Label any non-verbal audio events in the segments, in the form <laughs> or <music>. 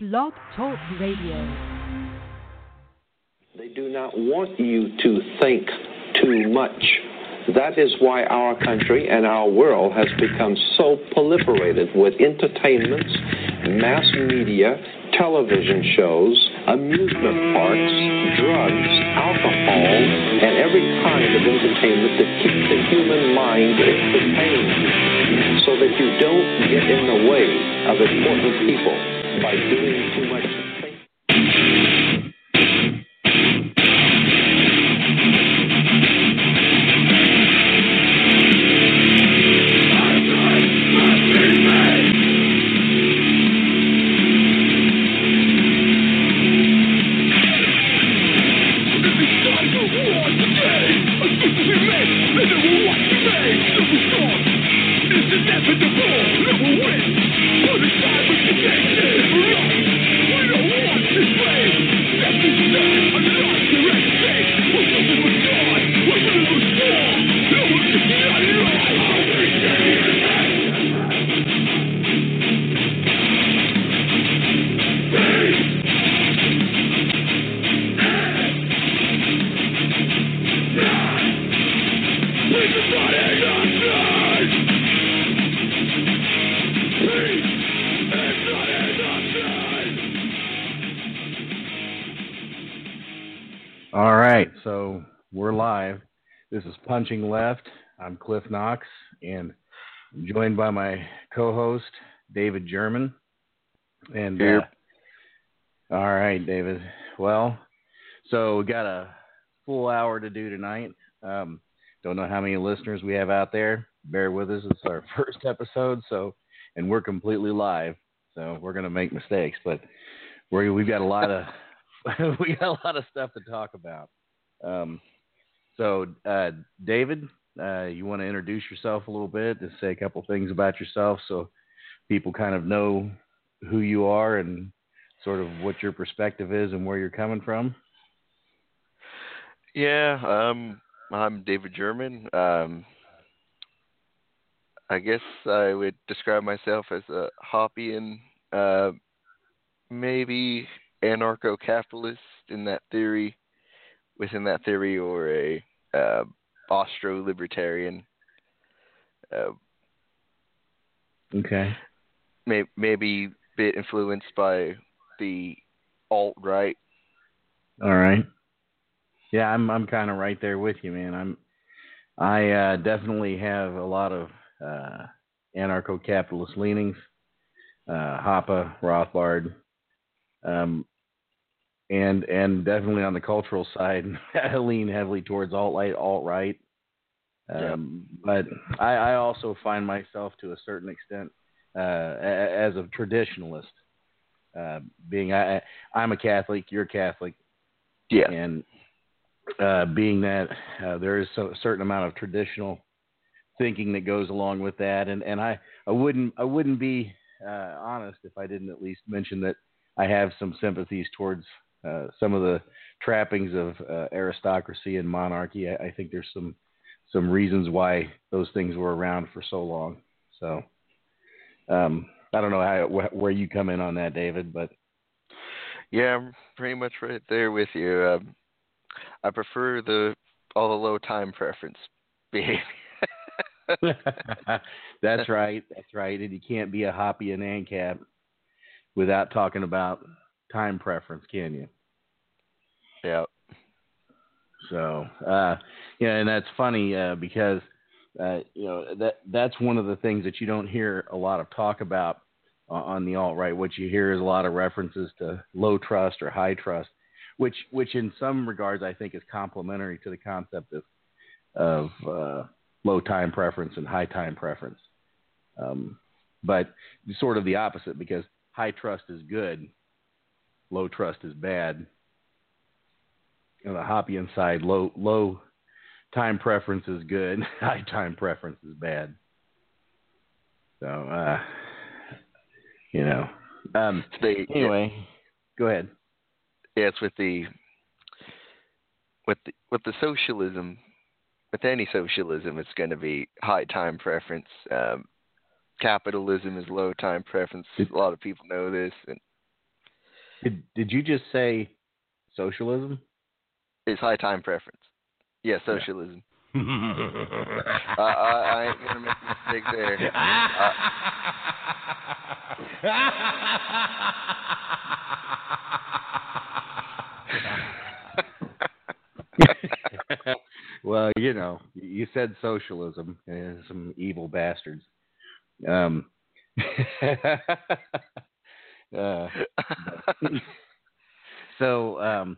Blog Talk Radio. They do not want you to think too much. That is why our country and our world has become so proliferated with entertainments, mass media, television shows, amusement parks, drugs, alcohol, and every kind of entertainment that keeps the human mind entertained so that you don't get in the way of important people by doing too much Punching Left. I'm Cliff Knox, and I'm joined by my co-host David German. And uh, all right, David. Well, so we got a full hour to do tonight. Um, don't know how many listeners we have out there. Bear with us. It's our <laughs> first episode, so and we're completely live, so we're gonna make mistakes, but we we've got a lot of <laughs> we got a lot of stuff to talk about. Um, so, uh, David, uh, you want to introduce yourself a little bit, and say a couple things about yourself, so people kind of know who you are and sort of what your perspective is and where you're coming from. Yeah, um, I'm David German. Um, I guess I would describe myself as a Hoppian, uh, maybe anarcho-capitalist in that theory, within that theory, or a uh, Austro-libertarian. Uh, Okay. may, maybe a bit influenced by the alt right. All right. Yeah, I'm I'm kind of right there with you, man. I'm I uh, definitely have a lot of uh, anarcho-capitalist leanings. Uh, Hoppe, Rothbard, um, and and definitely on the cultural side, <laughs> I lean heavily towards alt right, alt right. Um, But I, I also find myself to a certain extent uh, as a traditionalist. Uh, being I, I'm a Catholic, you're Catholic, Yeah. and uh, being that uh, there is a certain amount of traditional thinking that goes along with that, and, and I, I wouldn't I wouldn't be uh, honest if I didn't at least mention that I have some sympathies towards uh, some of the trappings of uh, aristocracy and monarchy. I, I think there's some some reasons why those things were around for so long. So um, I don't know how wh- where you come in on that, David, but Yeah, I'm pretty much right there with you. Um, I prefer the all the low time preference <laughs> behavior. <laughs> that's right. That's right. And you can't be a Hoppian ANCAP without talking about time preference, can you? yeah. So, uh, yeah, and that's funny uh, because uh, you know that that's one of the things that you don't hear a lot of talk about uh, on the alt right. What you hear is a lot of references to low trust or high trust, which which in some regards I think is complementary to the concept of of uh, low time preference and high time preference. Um, but sort of the opposite because high trust is good, low trust is bad. On the Hoppian side, low low time preference is good, <laughs> high time preference is bad. So, uh, you know, um, the, anyway, go ahead. yeah, it's with the with the with the socialism with any socialism it's going to be high time preference um capitalism is low time preference a lot of people know this and Did Did you just say socialism? It's high time preference. Yeah, socialism. <laughs> uh, I, I ain't gonna make a mistake there. <laughs> <laughs> well, you know, you said socialism, and some evil bastards. Um, uh, <laughs> so, um,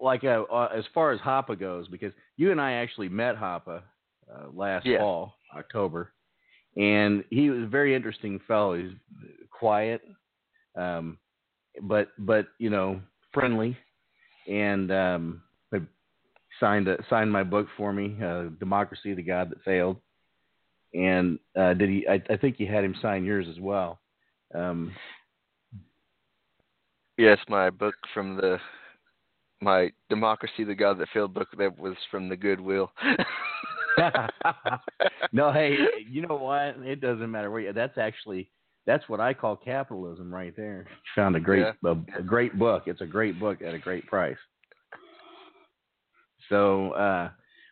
like, uh, uh, as far as Hoppe goes, because you and I actually met Hoppe uh, last Yeah. fall, October, and he was a very interesting fellow. He's quiet, um, but but you know, friendly, and um, signed a, signed my book for me, uh, "Democracy: The God That Failed." And uh, did he? I, I think you had him sign yours as well. Um, yes, my book from the my Democracy: The God That Failed book that was from the Goodwill. <laughs> no, hey, you know what? It doesn't matter where you. That's actually that's what I call capitalism right there. Found a great Yeah. a, a great book. It's a great book at a great price. So, uh,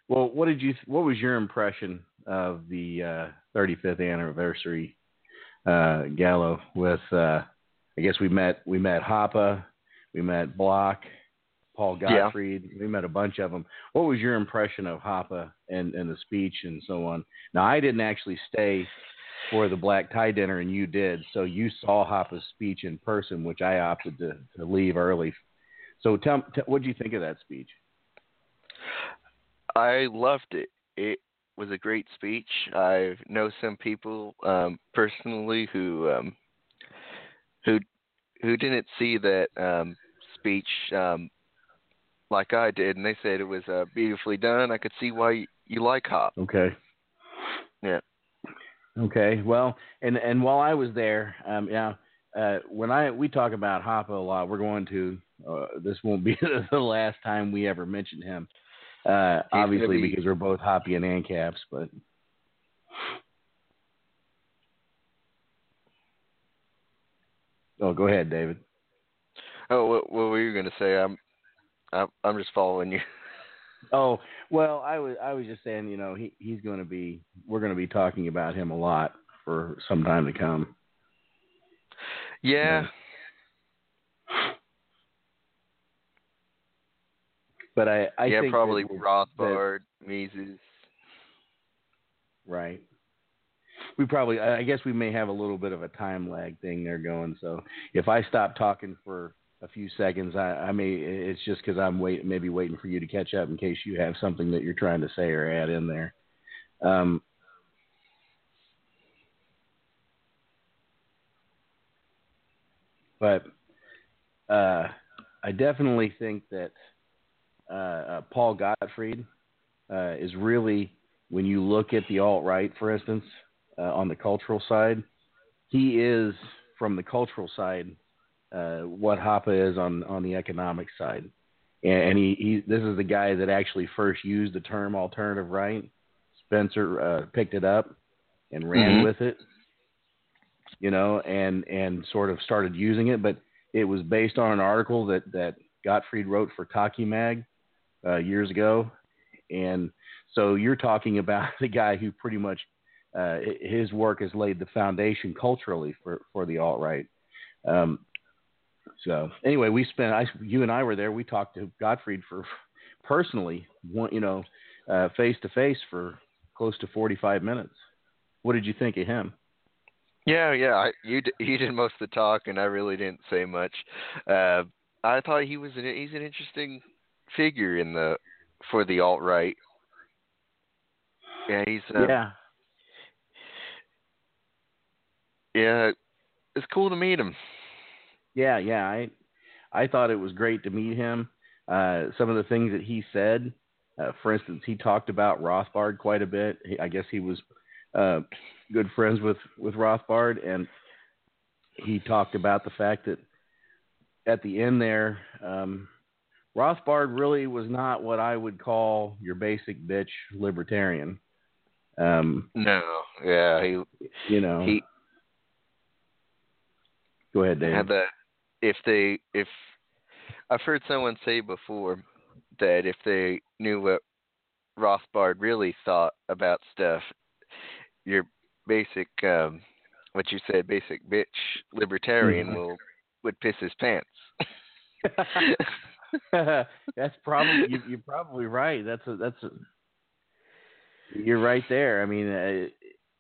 well, what did you? What was your impression of the uh, 35th anniversary uh, Gallo? With uh, I guess we met we met Hoppe, we met Block, Paul Yeah. Gottfried. We met a bunch of them. What was your impression of Hoppe and, and the speech and so on? Now, I didn't actually stay for the black tie dinner, and you did. So you saw Hoppe's speech in person, which I opted to, to leave early. So tell, t- what did you think of that speech? I loved it. It was a great speech. I know some people um, personally who um, who who didn't see that um, speech um, like I did, and they said it was uh, beautifully done. I could see why you, you like Hoppe. Okay. Yeah. Okay. Well, and and while I was there, um, yeah, uh, when I we talk about Hoppe a lot, we're going to. Uh, this won't be <laughs> the last time we ever mention him. Uh, obviously, be- because we're both Hoppian ANCAPs, but. Oh, go ahead, David. Oh, what, what were you going to say? I'm, I'm I'm just following you. <laughs> Oh well, I was I was just saying, you know, he he's going to be we're going to be talking about him a lot for some time to come. Yeah. <sighs> But I I yeah, think probably that- Rothbard, Mises. Right. We probably, I guess we may have a little bit of a time lag thing there going. So if I stop talking for a few seconds, I, I may, it's just because I'm wait, maybe waiting for you to catch up in case you have something that you're trying to say or add in there. Um, but uh, I definitely think that uh, uh, Paul Gottfried uh, is really when you look at the alt right, for instance, uh, on the cultural side, he is from the cultural side uh, what Hoppe is on on the economic side, and, and he, he this is the guy that actually first used the term alternative right. Spencer uh, picked it up and ran Mhm. with it, you know, and and sort of started using it, but it was based on an article that that Gottfried wrote for Taki Mag uh, years ago, and so you're talking about <laughs> the guy who pretty much uh, his work has laid the foundation culturally for for the alt right. Um, so anyway, we spent I you and I were there. We talked to Gottfried for personally, one you know, face to face for close to 45 minutes. What did you think of him? Yeah, yeah. I, you d- you did most of the talk, and I really didn't say much. Uh, I thought he was an he's an interesting figure in the for the alt right. Yeah, he's uh, yeah, yeah. It's cool to meet him. yeah, yeah. I I thought it was great to meet him. Uh, some of the things that he said, uh, for instance, he talked about Rothbard quite a bit. He, I guess he was uh, good friends with with Rothbard, and he talked about the fact that at the end there, um, Rothbard really was not what I would call your basic bitch libertarian. Um, No, yeah, he you know, he go ahead, Dan. that if they if I've heard someone say before that if they knew what Rothbard really thought about stuff, your basic um what you said, basic bitch libertarian Mhm. will would piss his pants. <laughs> that's probably you, you're probably right. That's a that's a you're right there. I mean, uh,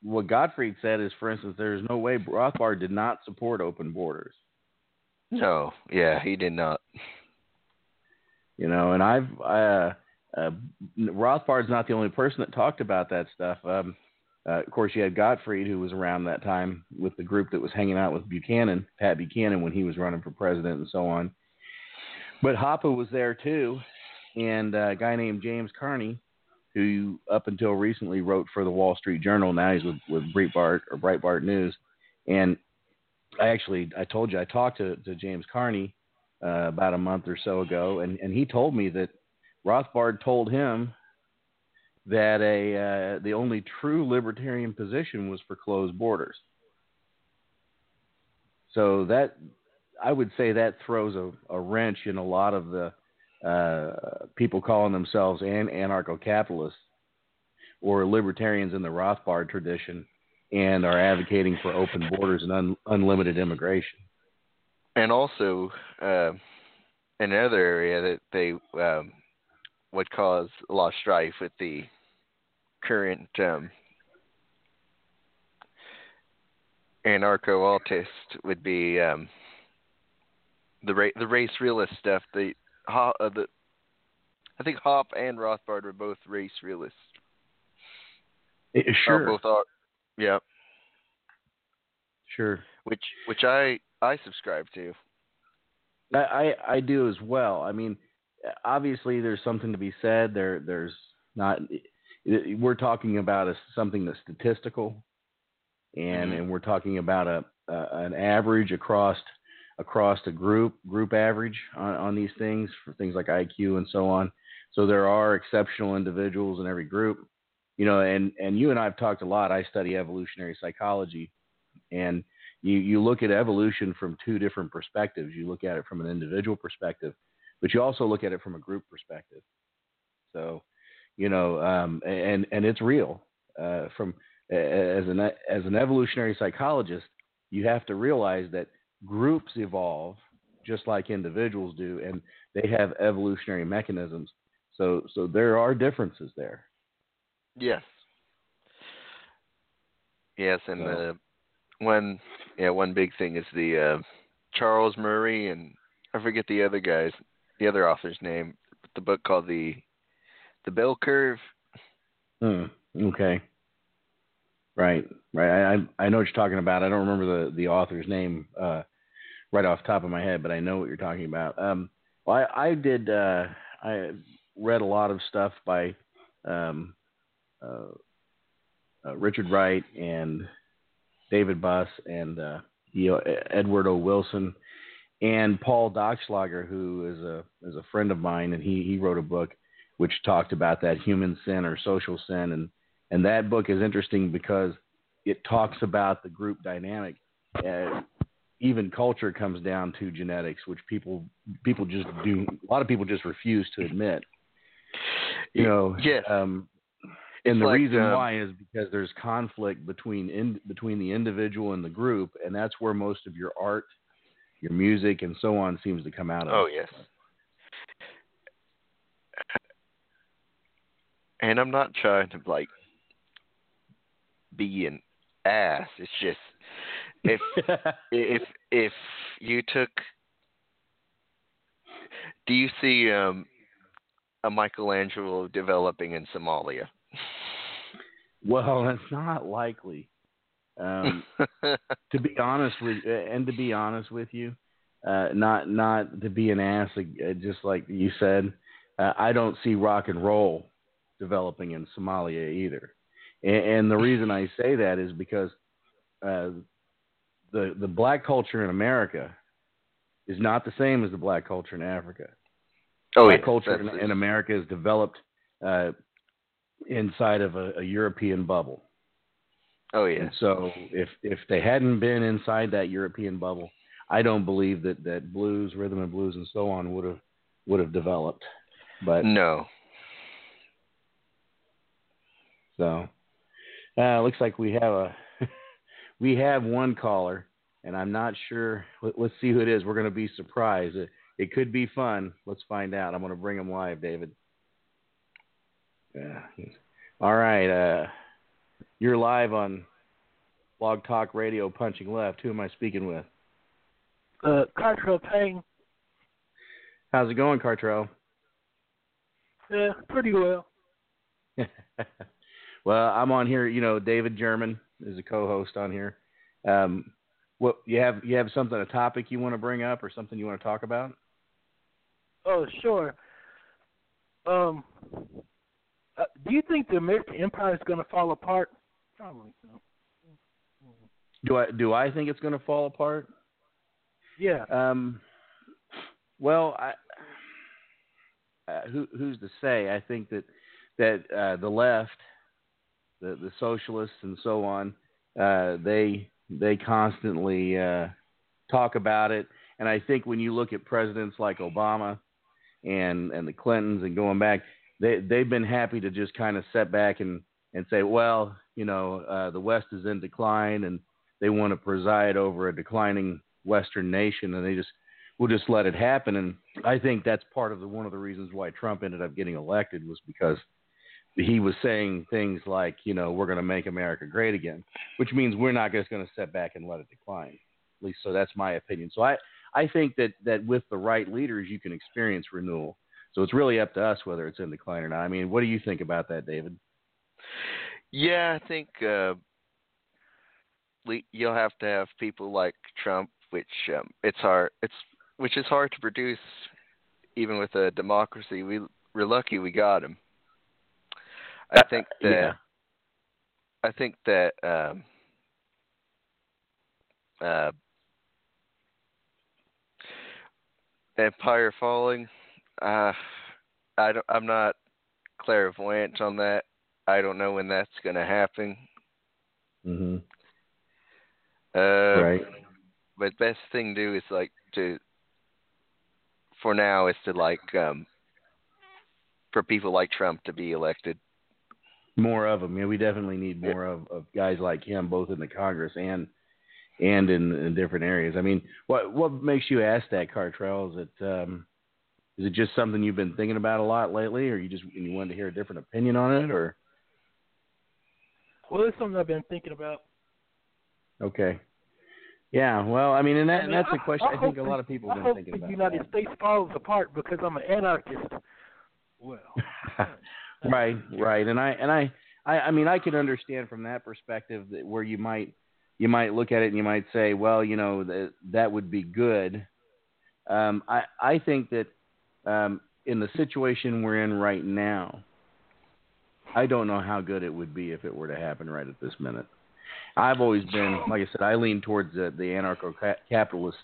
what Gottfried said is, for instance, there's no way Rothbard did not support open borders. No, yeah, he did not. You know, and I've uh, uh, Rothbard's not the only person that talked about that stuff. Um, uh, of course, you had Gottfried, who was around that time with the group that was hanging out with Buchanan, Pat Buchanan, when he was running for president and so on. But Hoppe was there too, and uh, a guy named James Carney, who up until recently wrote for the Wall Street Journal. Now he's with with Breitbart or Breitbart News, and I actually I told you I talked to, to James Carney uh, about a month or so ago, and, and he told me that Rothbard told him that a uh, the only true libertarian position was for closed borders. So that I would say that throws a, a wrench in a lot of the uh, people calling themselves an anarcho-capitalists or libertarians in the Rothbard tradition and are advocating for open borders and un, unlimited immigration. And also, uh, another area that they um, would cause a lot of strife with the current um, anarcho-altist would be um, the ra- the race realist stuff. The uh, the I think Hoppe and Rothbard were both race realists. Eh, Or Sure, both are. Yeah, sure. which which I I subscribe to. I, I I do as well. I mean, obviously, there's something to be said. There, there's not. We're talking about a, something that's statistical, and Mhm. and we're talking about a, a an average across across the group group average on, on these things for things like IQ and so on. So there are exceptional individuals in every group, you know. And and you and I have talked a lot. I study evolutionary psychology, and you, you look at evolution from two different perspectives. You look at it from an individual perspective, but you also look at it from a group perspective. So, you know, um, and and it's real. Uh, from as an as an evolutionary psychologist, you have to realize that groups evolve just like individuals do, and they have evolutionary mechanisms. So so there are differences there. Yes. Yes, and So- uh, one yeah one big thing is the uh, Charles Murray and I forget the other guys the other author's name. The book called the the Bell Curve. Hmm. Okay. Right. Right. I I know what you're talking about. I don't remember the the author's name uh, right off the top of my head, but I know what you're talking about. Um, well, I I did. Uh, I read a lot of stuff by um, uh, uh, Richard Wright and David Buss and uh, you know, Edward O. Wilson and Paul Dockschlager, who is a is a friend of mine, and he he wrote a book which talked about that human sin or social sin, and and that book is interesting because it talks about the group dynamic. Uh, even culture comes down to genetics, which people people just do. A lot of people just refuse to admit. You know, Yes. Um, It's and the like, reason um, why is because there's conflict between in, between the individual and the group, and that's where most of your art, your music, and so on seems to come out of. Oh yes. And I'm not trying to like be an ass. It's just if <laughs> if if you took do you see um a Michelangelo developing in Somalia? well, that's not likely. Um, <laughs> to be honest with, and to be honest with you, uh, not not to be an ass, uh, just like you said, uh, I don't see rock and roll developing in Somalia either. And, and the reason I say that is because uh, the the black culture in America is not the same as the black culture in Africa. oh black yeah, culture in, in America is developed uh, inside of a, a European bubble. Oh yeah. And so if if they hadn't been inside that European bubble, I don't believe that that blues, rhythm and blues, and so on would have would have developed. But no. So, uh, looks like we have a we have one caller, and I'm not sure. Let, us see who it is. We're going to be surprised. It, it could be fun. Let's find out. I'm going to bring him live, David. Yeah. All right. Uh, you're live on Blog Talk Radio, Punching Left. Who am I speaking with? Uh, Cartrell Payne. How's it going, Cartrell? Yeah, pretty well. <laughs> well, I'm on here. You know, David German is a co-host on here. Um, what you have? You have something, a topic you want to bring up, or something you want to talk about? Oh, sure. Um, uh, do you think the American Empire is going to fall apart? Probably so. Do I do I think it's going to fall apart? Yeah. Um. Well, I. Uh, who who's to say? I think that that uh, the left, the the socialists and so on, uh, they they constantly uh, talk about it. And I think when you look at presidents like Obama and and the Clintons and going back, they they've been happy to just kind of set back and and say, well, you know, uh, the West is in decline, and they want to preside over a declining Western nation, and they just will just let it happen. And I think that's part of the one of the reasons why Trump ended up getting elected was because he was saying things like, you know, we're going to make America great again, which means we're not just going to step back and let it decline. At least, so that's my opinion. So I, I think that that with the right leaders, you can experience renewal. So it's really up to us whether it's in decline or not. I mean, what do you think about that, David? Yeah, I think uh, you'll have to have people like Trump, which um, it's hard. It's which is hard to produce, even with a democracy. We we're lucky we got him. I think that. Yeah. I think that. Um, uh, Empire falling. Uh, I don't, I'm not clairvoyant on that. I don't know when that's going to happen. Mhm. Uh, right. But best thing to do is like to, for now, is to like um, for people like Trump to be elected. More of them. Yeah, we definitely need more of, of guys like him, both in the Congress and and in, in different areas. I mean, what what makes you ask that, Cartrell? Is it um, is it just something you've been thinking about a lot lately, or you just you wanted to hear a different opinion on it, or? Well, it's something I've been thinking about. Okay. Yeah, well, I mean, and, that, I mean, that's I, a question I, I think a lot of people have been thinking the about. United that. States falls apart because I'm an anarchist. Well, <laughs> right, right, and I and I, I, I mean, I can understand from that perspective that where you might you might look at it and you might say, well, you know, that that would be good. Um, I I think that um, in the situation we're in right now, I don't know how good it would be if it were to happen right at this minute. I've always been, like I said, I lean towards the, the anarcho-capitalist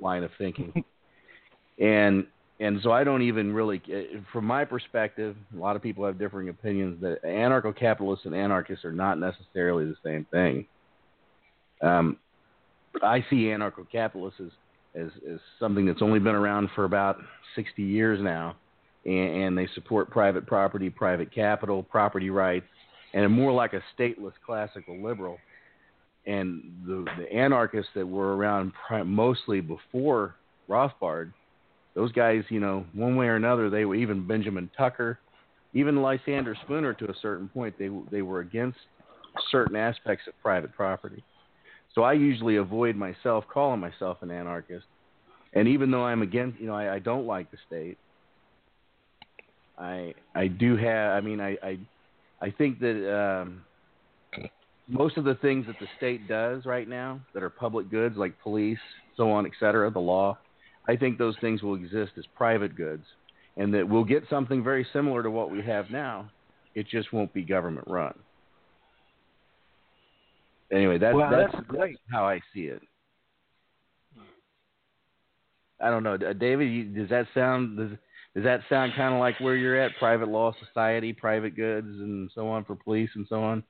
line of thinking, <laughs> and and so I don't even really, from my perspective, a lot of people have differing opinions that anarcho-capitalists and anarchists are not necessarily the same thing. Um, I see anarcho-capitalists as, as as something that's only been around for about 60 years now, and, and they support private property, private capital, property rights, and more like a stateless classical liberal. And the, the anarchists that were around mostly before Rothbard, those guys, you know, one way or another, they were even Benjamin Tucker, even Lysander Spooner to a certain point, they they were against certain aspects of private property. So I usually avoid myself calling myself an anarchist. And even though I'm against, you know, I, I don't like the state. I I do have. I mean, I I, I think that um, most of the things that the state does right now that are public goods, like police, so on, et cetera, the law, I think those things will exist as private goods, and that we'll get something very similar to what we have now. It just won't be government run. Anyway, that's well, that's, that's, great. that's how I see it. I don't know, David. Does that sound does does that sound kind of like where you're at? Private law society, private goods, and so on for police and so on.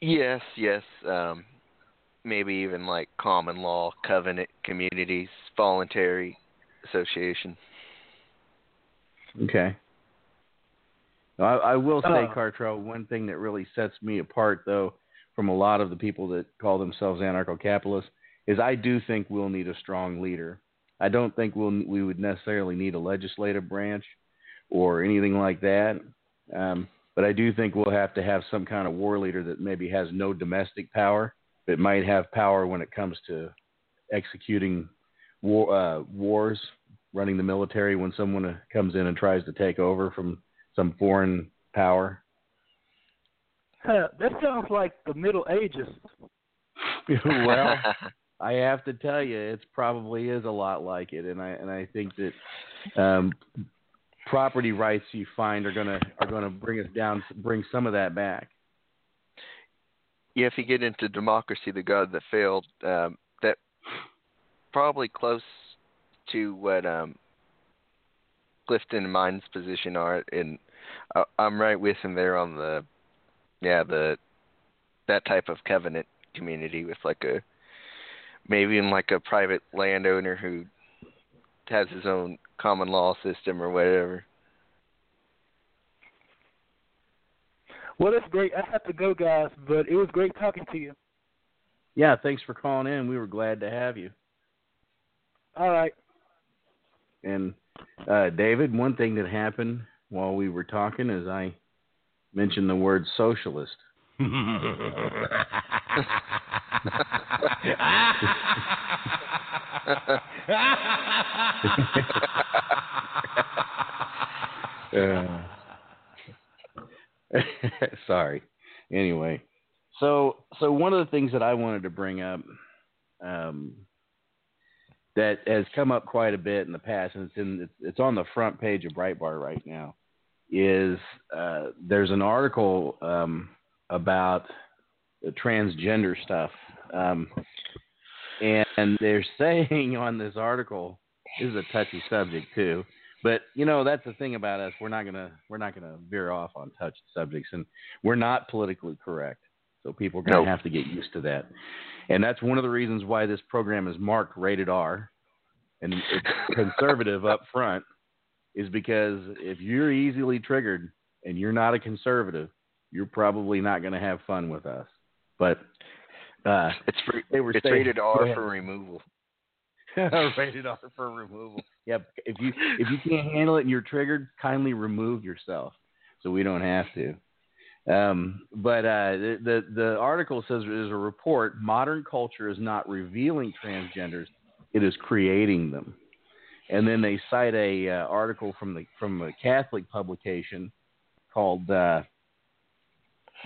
Yes, yes. Um, maybe even like common law covenant communities, voluntary association. Okay. I, I will say, Uh. Cartrell, one thing that really sets me apart, though, from a lot of the people that call themselves anarcho-capitalists, is I do think we'll need a strong leader. I don't think we'll we would necessarily need a legislative branch or anything like that. Um, but I do think we'll have to have some kind of war leader that maybe has no domestic power, but might have power when it comes to executing war, uh, wars, running the military when someone uh, comes in and tries to take over from some foreign power. Huh, that sounds like the Middle Ages. <laughs> well, <laughs> I have to tell you, it probably is a lot like it, and I and I think that um, property rights you find are gonna are gonna bring us down, bring some of that back. yeah, if you get into democracy, the god that failed, um, that probably close to what um, Clifton and mine's position are, and I, I'm right with him there on the, yeah, the that type of covenant community with like a maybe in like a private landowner who has his own common law system or whatever. Well, that's great. I have to go, guys, but it was great talking to you. Yeah, thanks for calling in. We were glad to have you. All right. And uh, David, one thing that happened while we were talking is I mentioned the word socialist. Uh, <laughs> <laughs> sorry. Anyway, so so one of the things that I wanted to bring up um, that has come up quite a bit in the past, and it's in it's, on the front page of Breitbart right now, is uh, there's an article um, about the transgender stuff, um, and they're <laughs> saying on this article, this is a touchy subject too. But you know that's the thing about us. We're not gonna we're not gonna veer off on touchy subjects, and we're not politically correct. So people are gonna Nope. have to get used to that. And that's one of the reasons why this program is marked rated R, and it's conservative up front, is because if you're easily triggered and you're not a conservative, you're probably not going to have fun with us. But uh, It's free, they were it's saying- rated R for removal. <laughs> rated R for removal. Yep. If you if you can't handle it and you're triggered, kindly remove yourself so we don't have to. Um, but uh, the, the the article says there's a report. Modern culture is not revealing transgenders; it is creating them. And then they cite a uh, article from the from a Catholic publication called uh,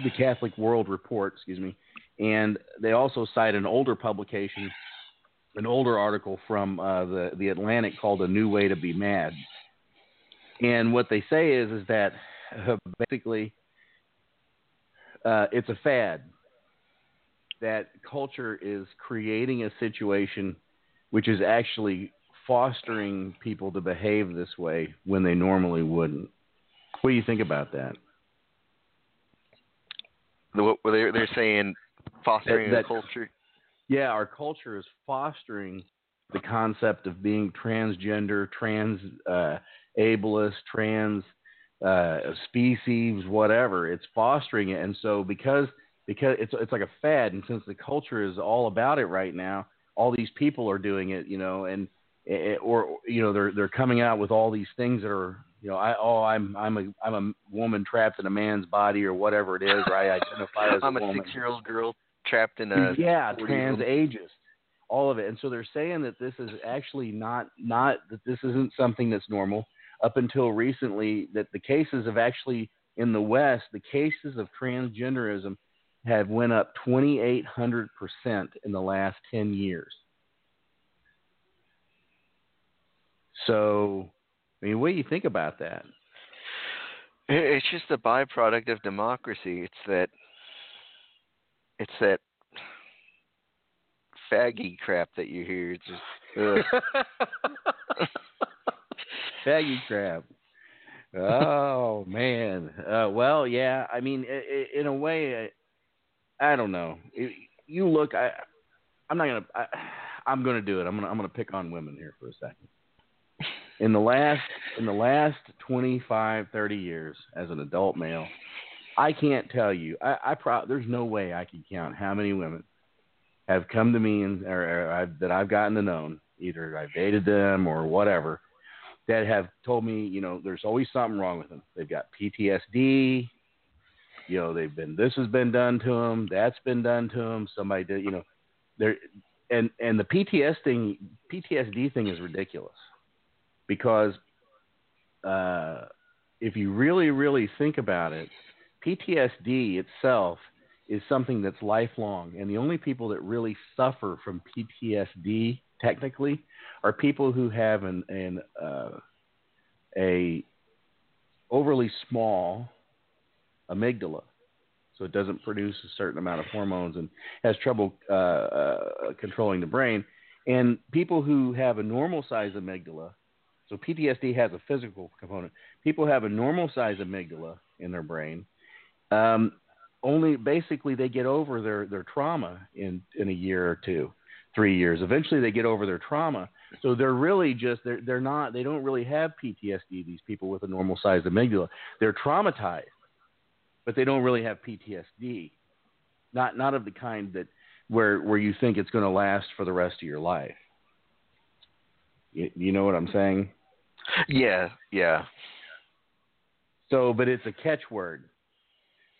the Catholic World Report. Excuse me. And they also cite an older publication an older article from uh, the the Atlantic called "A New Way to Be Mad," and what they say is is that uh, basically uh, it's a fad. That culture is creating a situation which is actually fostering people to behave this way when they normally wouldn't. What do you think about that? What they're they're saying fostering That- a culture. yeah, our culture is fostering the concept of being transgender, trans uh, ableist, trans uh, species, whatever. It's fostering it, and so because because it's it's like a fad, and since the culture is all about it right now, all these people are doing it, you know, and it, or you know they're they're coming out with all these things that are you know I oh I'm I'm a I'm a woman trapped in a man's body or whatever it is, or I identify as I'm a a woman six-year-old girl trapped in a yeah, 40 trans ageist, all of it. And so they're saying that this is actually not not that this isn't something that's normal. Up until recently, that the cases have actually in the West, the cases of transgenderism have went up 2,800 percent in the last 10 years. So, I mean, what do you think about that? It's just a byproduct of democracy. It's that it's that faggy crap that you hear. It's just <laughs> Faggy crap. Oh man. Uh, well, yeah. I mean, i i in a way, I, I don't know. It, you look. I I'm not gonna. I, I'm gonna do it. I'm gonna I'm gonna pick on women here for a second. In the last in the last 25, 30 years, as an adult male, I can't tell you. I, I pro- there's no way I can count how many women have come to me and or, or I've, that I've gotten to know, either I've dated them or whatever, that have told me, you know, there's always something wrong with them. They've got PTSD. You know, they've been this has been done to them, that's been done to them. Somebody did, you know, there, and and the PTS thing, PTSD thing is ridiculous because uh, if you really really think about it, PTSD itself is something that's lifelong, and the only people that really suffer from PTSD technically are people who have an, an uh, a overly small amygdala, so it doesn't produce a certain amount of hormones and has trouble uh, uh, controlling the brain. And people who have a normal size amygdala, so PTSD has a physical component. People have a normal size amygdala in their brain. Um, only basically they get over their, their trauma in, in a year or two, three years. Eventually they get over their trauma. So they're really just they're they're not they don't really have PTSD. These people with a normal sized amygdala, they're traumatized, but they don't really have PTSD. Not not of the kind that where where you think it's going to last for the rest of your life. You, you know what I'm saying? Yeah, yeah. So, but it's a catchword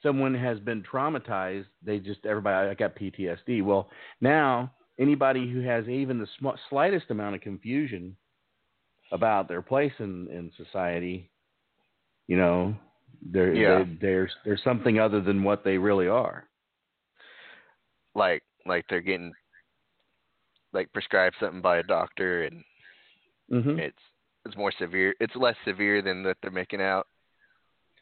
someone has been traumatized, they just everybody I got PTSD. Well, now anybody who has even the sm- slightest amount of confusion about their place in in society, you know, they're, Yeah. they, there's there's something other than what they really are. Like like they're getting like prescribed something by a doctor and hmm it's it's more severe. It's less severe than that they're making out.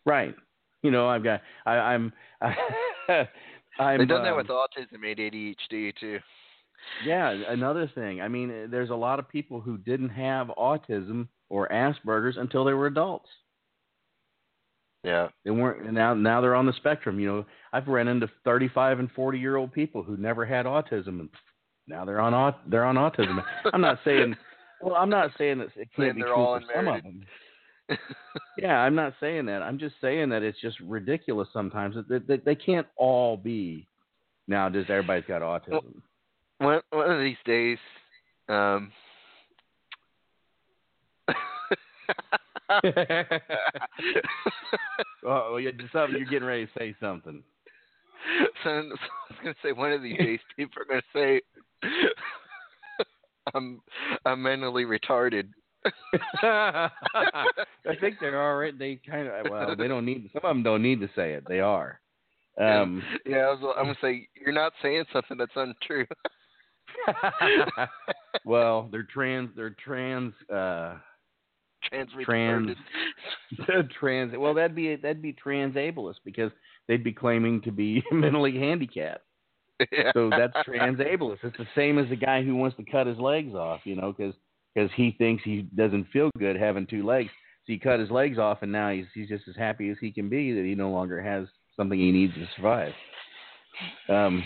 Right. You know, I've got I, I'm <laughs> I'm They've done that um, with autism and ADHD too. Yeah, another thing. I mean, eh, there's a lot of people who didn't have autism or Asperger's until they were adults. Yeah. They weren't and now now they're on the spectrum. You know, I've run into 35 and 40 year old people who never had autism and now they're on they're on autism. I'm not <laughs> saying well, I'm not saying that it can't be true all for some of them. <laughs> Yeah, I'm not saying that. I'm just saying that it's just ridiculous sometimes that that- that they can't all be now just everybody's got autism. One one of these days, um <laughs> oh, yeah, something you're getting ready to say something. so I was gonna say one of these days people are gonna say <laughs> I'm I'm mentally retarded. <laughs> I think they're already. They kind of well, they don't need. Some of them don't need to say it. They are. Um, yeah, I was, I'm gonna say you're not saying something that's untrue. <laughs> well, they're trans. They're trans. Uh, Trans Trans- <laughs> trans. Well, that'd be that'd be transableist because they'd be claiming to be <laughs> mentally handicapped. Yeah. So that's transableist. It's the same as the guy who wants to cut his legs off. You know, because because he thinks he doesn't feel good having two legs. So he cut his legs off, and now he's he's just as happy as he can be that he no longer has something he needs to survive. Um,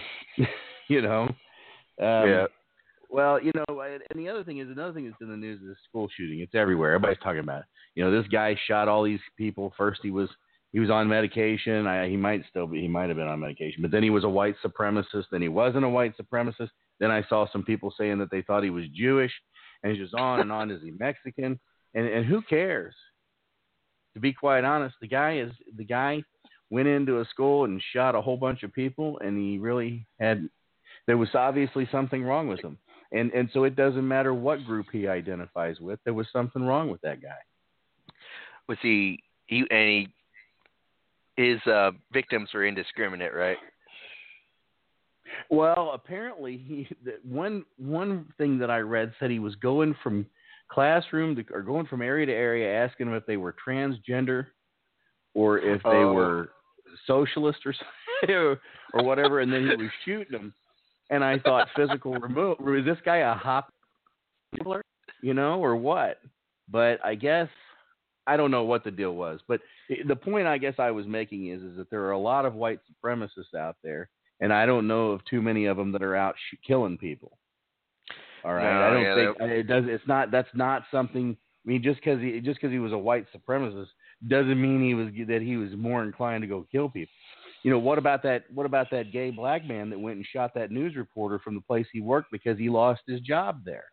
you know. Um, yeah. Well, you know, and the other thing is another thing that's in the news is the school shooting. It's everywhere. Everybody's talking about it. You know, this guy shot all these people. First, he was he was on medication. I, he might still be. He might have been on medication, but then he was a white supremacist. Then he wasn't a white supremacist. Then I saw some people saying that they thought he was Jewish, and he's just on and on. Is he Mexican? And and who cares? To be quite honest, the guy is the guy went into a school and shot a whole bunch of people, and he really had there was obviously something wrong with him. And and so it doesn't matter what group he identifies with, there was something wrong with that guy. Was he he and he his uh victims were indiscriminate, right? Well, apparently he one one thing that I read said he was going from classroom to or going from area to area asking them if they were transgender or if they Oh. were socialist or <laughs> or whatever and then he was shooting them and I thought physical removal is <laughs> this guy a hop you know or what but I guess I don't know what the deal was but the point I guess I was making is is that there are a lot of white supremacists out there and I don't know of too many of them that are out sh- killing people. All right, No, I don't yeah, think it does. It's not. That's not something. I mean, just because he just because he was a white supremacist doesn't mean he was that he was more inclined to go kill people. You know what about that? What about that gay black man that went and shot that news reporter from the place he worked because he lost his job there?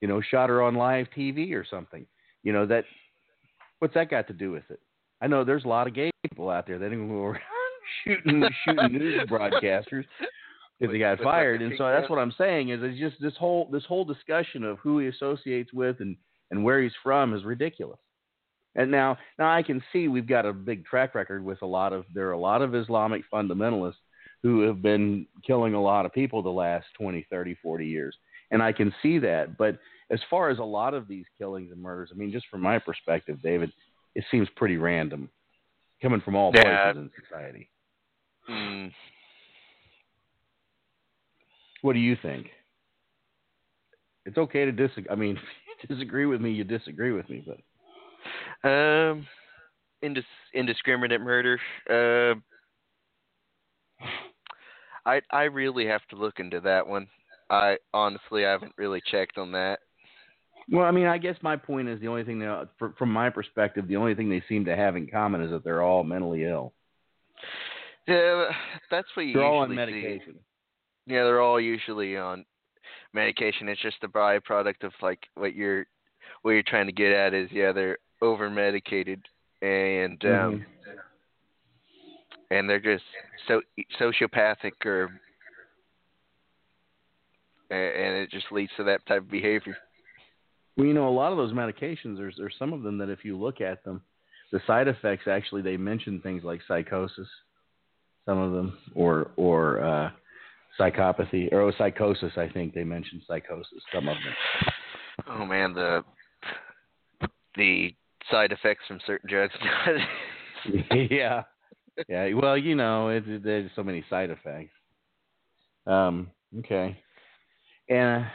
You know, shot her on live TV or something. You know that. What's that got to do with it? I know there's a lot of gay people out there that who are shooting shooting news <laughs> broadcasters because he got fired. And so that's what I'm saying is it's just this whole this whole discussion of who he associates with and and where he's from is ridiculous. And now now I can see we've got a big track record with a lot of there are a lot of Islamic fundamentalists who have been killing a lot of people the last 20, 30, 40 years. And I can see that, but as far as a lot of these killings and murders, I mean just from my perspective, David, it seems pretty random coming from all Yeah. places in society. Mm, What do you think? It's okay to disagree. I mean, <laughs> if you disagree with me, you disagree with me, but um, indis- indiscriminate murder. Uh, I I really have to look into that one. I honestly I haven't really checked on that. well, I mean, I guess my point is the only thing that, fr- from my perspective, the only thing they seem to have in common is that they're all mentally ill. Yeah, that's what you They're all on usually see. medication. Yeah, they're all usually on medication. It's just a byproduct of like what you're what you're trying to get at is yeah they're over medicated and um and they're just so sociopathic or and it just leads to that type of behavior. Well, you know, a lot of those medications, there's there's some of them that if you look at them, the side effects actually they mention things like psychosis, some of them, or or uh, psychopathy or oh, psychosis. I think they mention psychosis. Some of them. Oh man, the the side effects from certain drugs. <laughs> <laughs> yeah, yeah. Well, you know, it, it, there's so many side effects. Um. Okay. And uh,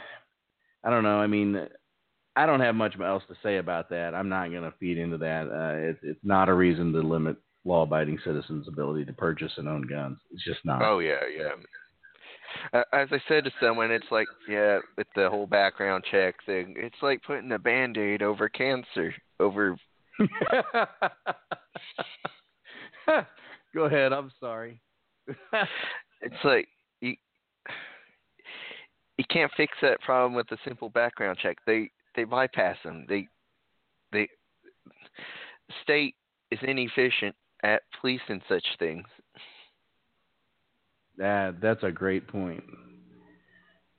I don't know. I mean, I don't have much else to say about that. I'm not going to feed into that. Uh, it's it's not a reason to limit law-abiding citizens' ability to purchase and own guns. It's just not. Oh yeah, yeah. As I said to someone, it's like yeah, with the whole background check thing, it's like putting a band-aid over cancer. Over <laughs> Go ahead. I'm sorry. <laughs> it's like you you can't fix that problem with a simple background check. They they bypass them. They they state is inefficient at policing such things. That that's a great point.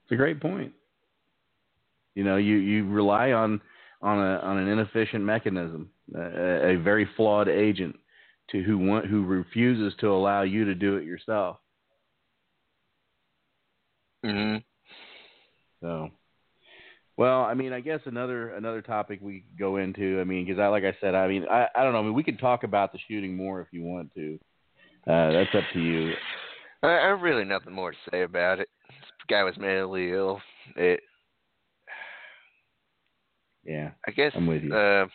It's a great point. You know, you, you rely on on a on an inefficient mechanism, a, a very flawed agent to who want who refuses to allow you to do it yourself. Mhm. So, well, I mean, I guess another another topic we could go into. I mean, because I like I said, I mean, I I don't know. I mean, we could talk about the shooting more if you want to. Uh, that's up to you. I, I have really nothing more to say about it. This guy was mentally ill. It Yeah, I guess I'm with you. Uh,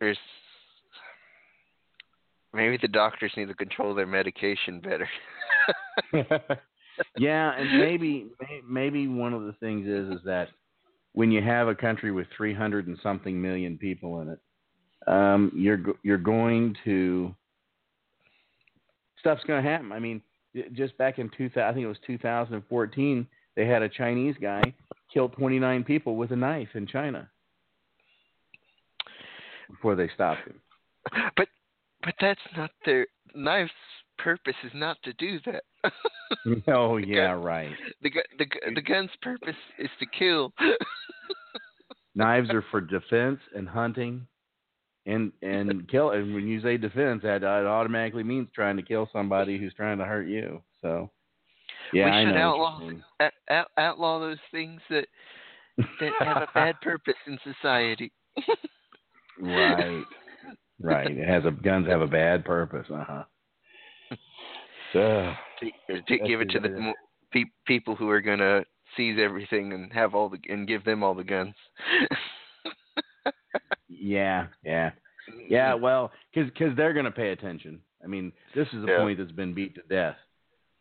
there's maybe the doctors need to control their medication better. <laughs> yeah, and maybe maybe one of the things is is that when you have a country with 300 and something million people in it, um, you're you're going to stuff's going to happen. I mean, just back in 2000, I think it was 2014, they had a Chinese guy kill 29 people with a knife in China before they stopped him. but but that's not their knife's purpose is not to do that. <laughs> oh yeah, right. the the the gun's purpose is to kill. <laughs> Knives are for defense and hunting, and and <laughs> kill. And when you say defense, that, that automatically means trying to kill somebody who's trying to hurt you. So, yeah, we I should know. outlaw out, out, outlaw those things that that have a bad purpose in society. <laughs> right, right. It has a guns have a bad purpose. Uh huh. So, to, to give it to the pe- people who are gonna seize everything and have all the and give them all the guns. <laughs> yeah, yeah, yeah. Well, because cause they're going to pay attention. I mean, this is a Yeah. point that's been beat to death.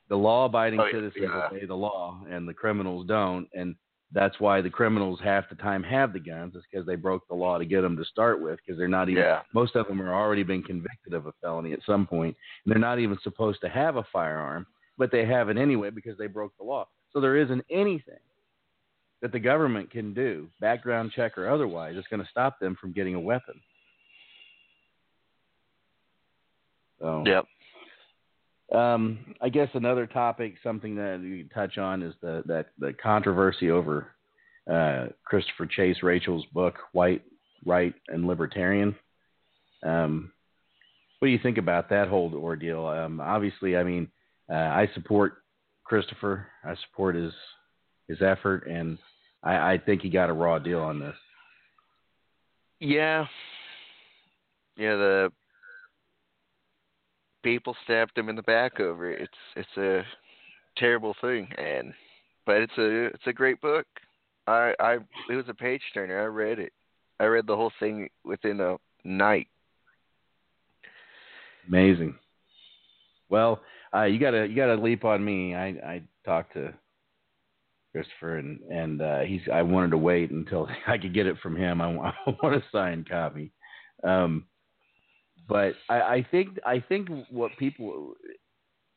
The law-abiding Oh, citizens yeah. obey the law, and the criminals don't, and that's why the criminals half the time have the guns. Is because they broke the law to get them to start with, because they're not even. Yeah. Most of them are already been convicted of a felony at some point, and they're not even supposed to have a firearm, but they have it anyway because they broke the law. So there isn't anything that the government can do, background check or otherwise, that's going to stop them from getting a weapon. So, Yep. um, I guess another topic, something that you can touch on, is the that the controversy over uh, Christopher Chase Rachels' book, White, Right, and Libertarian. Um, what do you think about that whole ordeal? Um, obviously, I mean, uh, I support Christopher. I support his his effort, and I, I think he got a raw deal on this. Yeah. Yeah, the people stabbed him in the back over it. It's it's a terrible thing and but it's a it's a great book. I I it was a page turner. I read it. I read the whole thing within a night. Amazing. Well, uh, you gotta you gotta leap on me. I I talked to Christopher and and uh, he's I wanted to wait until <laughs> I could get it from him. I, want- <laughs> I want a signed copy. Um, but I, I think I think what people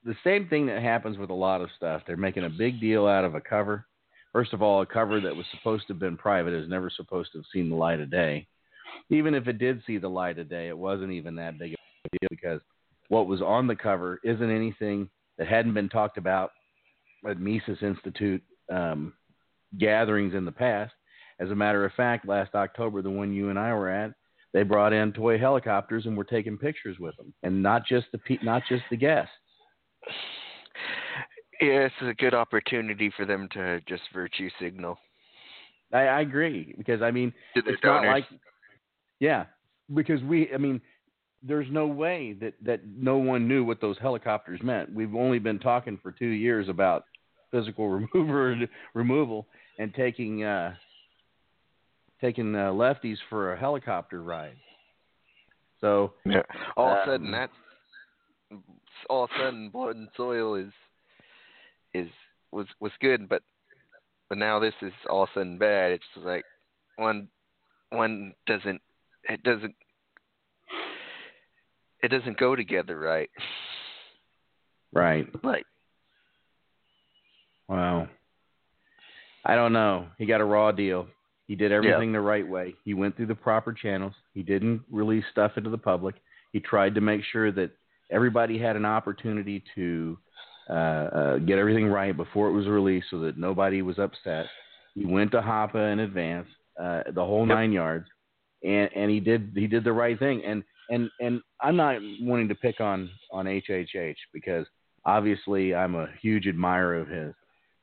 the same thing that happens with a lot of stuff. They're making a big deal out of a cover. First of all, a cover that was supposed to have been private is never supposed to have seen the light of day. Even if it did see the light of day, it wasn't even that big of a deal because what was on the cover isn't anything that hadn't been talked about at Mises Institute um, gatherings in the past. As a matter of fact, last October, the one you and I were at, they brought in toy helicopters and were taking pictures with them, and not just the pe- not just the guests. Yeah, it's a good opportunity for them to just virtue signal. I, I agree because I mean it's not like yeah because we I mean there's no way that that no one knew what those helicopters meant. We've only been talking for two years about physical <laughs> remover removal and taking uh, taking uh, lefties for a helicopter ride. So Yeah. All of a Um, sudden, that's all of a sudden, blood and soil is is was was good, but but now this is all of a sudden bad. It's like one one doesn't it doesn't it doesn't go together right. right, Like wow. I don't know. He got a raw deal. He did everything the right way. He went through the proper channels. He didn't release stuff into the public. He tried to make sure that everybody had an opportunity to uh, uh, get everything right before it was released, so that nobody was upset. He went to Hoppe in advance, uh, the whole Yep. nine yards, and and he did he did the right thing. And and and I'm not wanting to pick on on HHH because obviously I'm a huge admirer of his.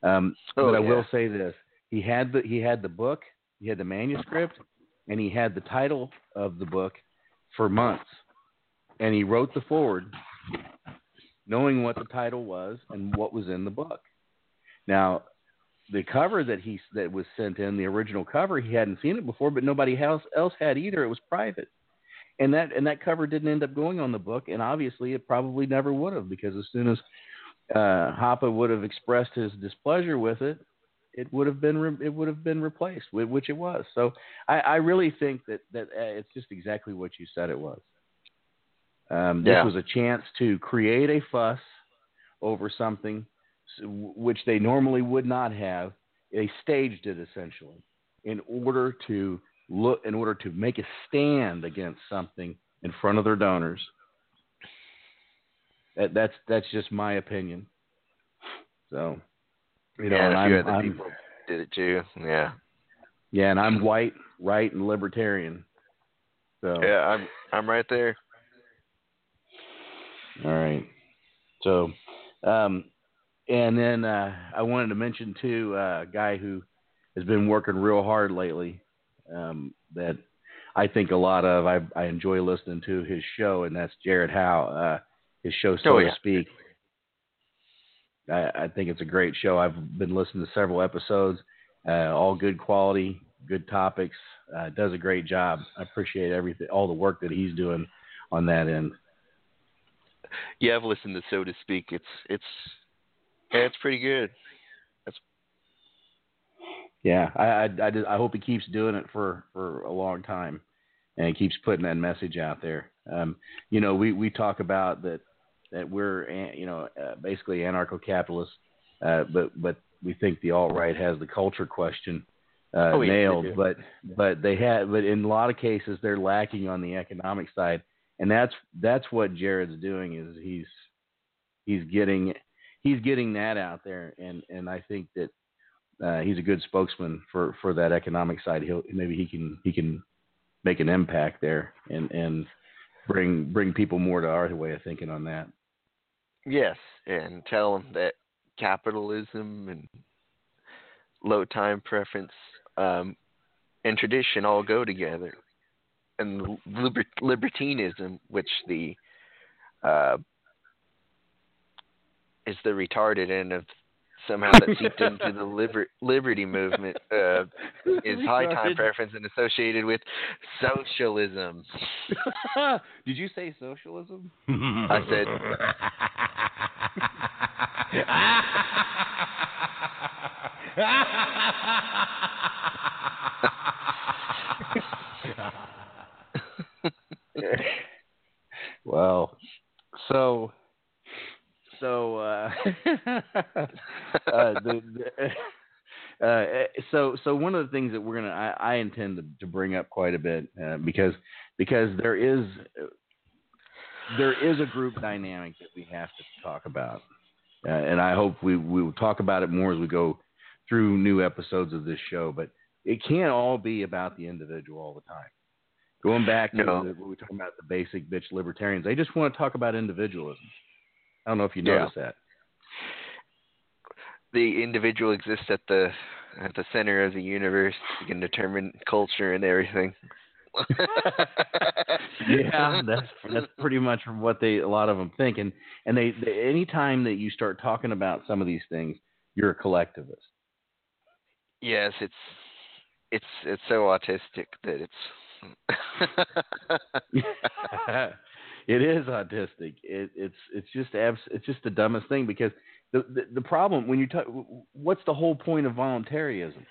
Um, Oh, but I will say this: he had the he had the book, he had the manuscript, and he had the title of the book for months, and he wrote the forward, knowing what the title was and what was in the book. Now, the cover that he that was sent in, the original cover, he hadn't seen it before, but nobody else else had either. It was private, and that and that cover didn't end up going on the book, and obviously it probably never would have because as soon as uh, Hoppe would have expressed his displeasure with it, it would have been re- it would have been replaced, which it was. So I, I really think that that uh, it's just exactly what you said it was. Um, this Yeah. was a chance to create a fuss over something which they normally would not have. They staged it essentially in order to look in order to make a stand against something in front of their donors. That, that's that's just my opinion. So, you know, yeah, and and a few I'm, other I'm- people did it too. Yeah. yeah, and I'm white, right, and libertarian. So, Yeah, I'm I'm right there. all right. So, um, and then uh, I wanted to mention too uh, a guy who has been working real hard lately. Um, that I think a lot of. I, I enjoy listening to his show, and that's Jared Howe. Uh, his show, so Oh, to speak. I, I think it's a great show. I've been listening to several episodes. Uh, all good quality, good topics. Uh, does a great job. I appreciate everything, all the work that he's doing on that end. Yeah, I've listened to so to speak. It's it's Yeah, it's pretty good. Yeah, I, I, I, just, I hope he keeps doing it for, for a long time, and he keeps putting that message out there. Um, you know, we, we talk about that that we're you know uh, basically anarcho-capitalists, uh, but but we think the alt right has the culture question uh, Oh, yes, nailed, but but they have but in a lot of cases they're lacking on the economic side, and that's that's what Jared's doing is he's he's getting he's getting that out there, and and I think that uh, he's a good spokesman for for that economic side. He'll maybe he can he can make an impact there and and bring bring people more to our way of thinking on that. Yes, and tell them that capitalism and low time preference um, and tradition all go together, and liber- libertinism, which the uh, is the retarded end of somehow <laughs> that seeped into the liber- liberty movement, uh, is <laughs> high time preference and associated with socialism. <laughs> Did you say socialism? I said- well, so so uh, <laughs> uh, the, the, uh, so so one of the things that we're gonna I, I intend to, to bring up quite a bit uh, because because there is there is a group dynamic that we have to talk about, uh, and I hope we we will talk about it more as we go through new episodes of this show. But it can't all be about the individual all the time. Going back to No. the, we were talking about, the basic bitch libertarians, they just want to talk about individualism. I don't know if you Yeah. noticed that. the individual exists at the at the center of the universe. You can determine culture and everything. <laughs> yeah, that's that's pretty much what they a lot of them think, and and they, they anytime that you start talking about some of these things, you're a collectivist. yes, it's it's it's so autistic that it's <laughs> <laughs> it is autistic. It, it's it's just abs- it's just the dumbest thing because the, the the problem when you talk, what's the whole point of voluntarism?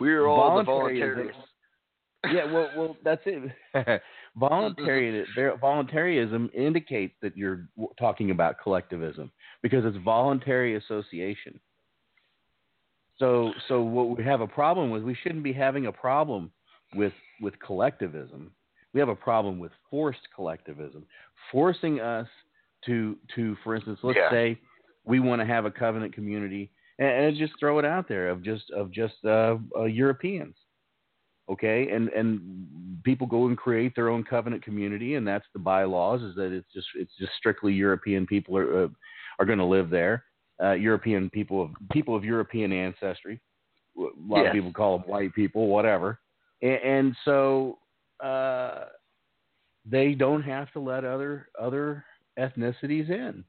we're all the voluntarists. yeah, well, well, that's it. <laughs> Voluntary, voluntarism indicates that you're talking about collectivism because it's voluntary association. So, so what we have a problem with, we shouldn't be having a problem with with collectivism. We have a problem with forced collectivism, forcing us to to, for instance, let's Yeah. say we want to have a covenant community, and, and just throw it out there of just of just uh, uh, Europeans okay and and people go and create their own covenant community and that's the bylaws is that it's just it's just strictly european people are uh, are going to live there uh european people of people of european ancestry a lot Yes. of people call them white people whatever and, and so uh they don't have to let other other ethnicities in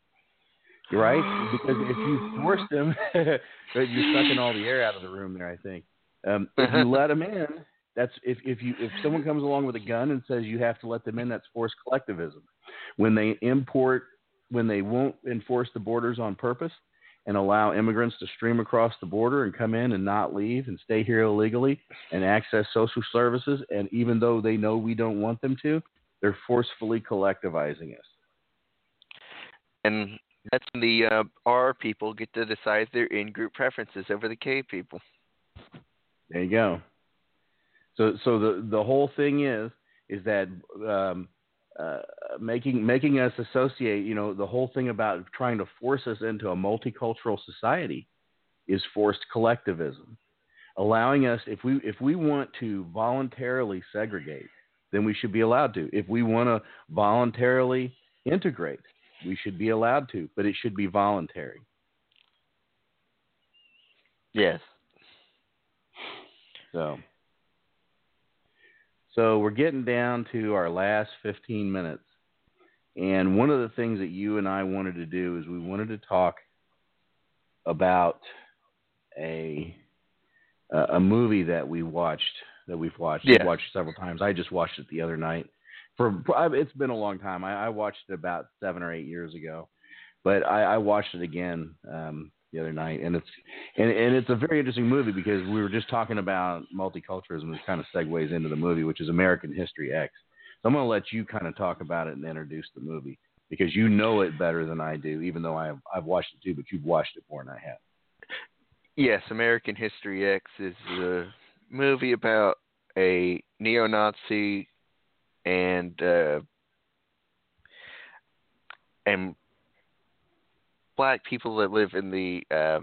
right because if you force <gasps> them <laughs> you're sucking all the air out of the room there i think um, if you let them in, that's if, if you if someone comes along with a gun and says you have to let them in, that's forced collectivism. When they import, when they won't enforce the borders on purpose and allow immigrants to stream across the border and come in and not leave and stay here illegally and access social services, and even though they know we don't want them to, they're forcefully collectivizing us. And that's when the uh, R people get to decide their in-group preferences over the K people. There you go. So so the the whole thing is is that um, uh, making making us associate. You know, the whole thing about trying to force us into a multicultural society is forced collectivism. Allowing us, if we if we want to voluntarily segregate, then we should be allowed to. If we want to voluntarily integrate, we should be allowed to, but it should be voluntary. Yes. So, so we're getting down to our last 15 minutes. And one of the things that you and I wanted to do is we wanted to talk about a a a movie that we watched that we've watched. We've watched several times. I just watched it the other night. For it's been a long time. I, I watched it about seven or eight years ago, But I, I watched it again um, the other night, and it's and, and it's a very interesting movie because we were just talking about multiculturalism, which kind of segues into the movie, which is American History X. So I'm going to let you kind of talk about it and introduce the movie because you know it better than I do, even though I've I've watched it too, but you've watched it more than I have. Yes, American History X is a movie about a neo-Nazi and uh, and black people that live in the uh,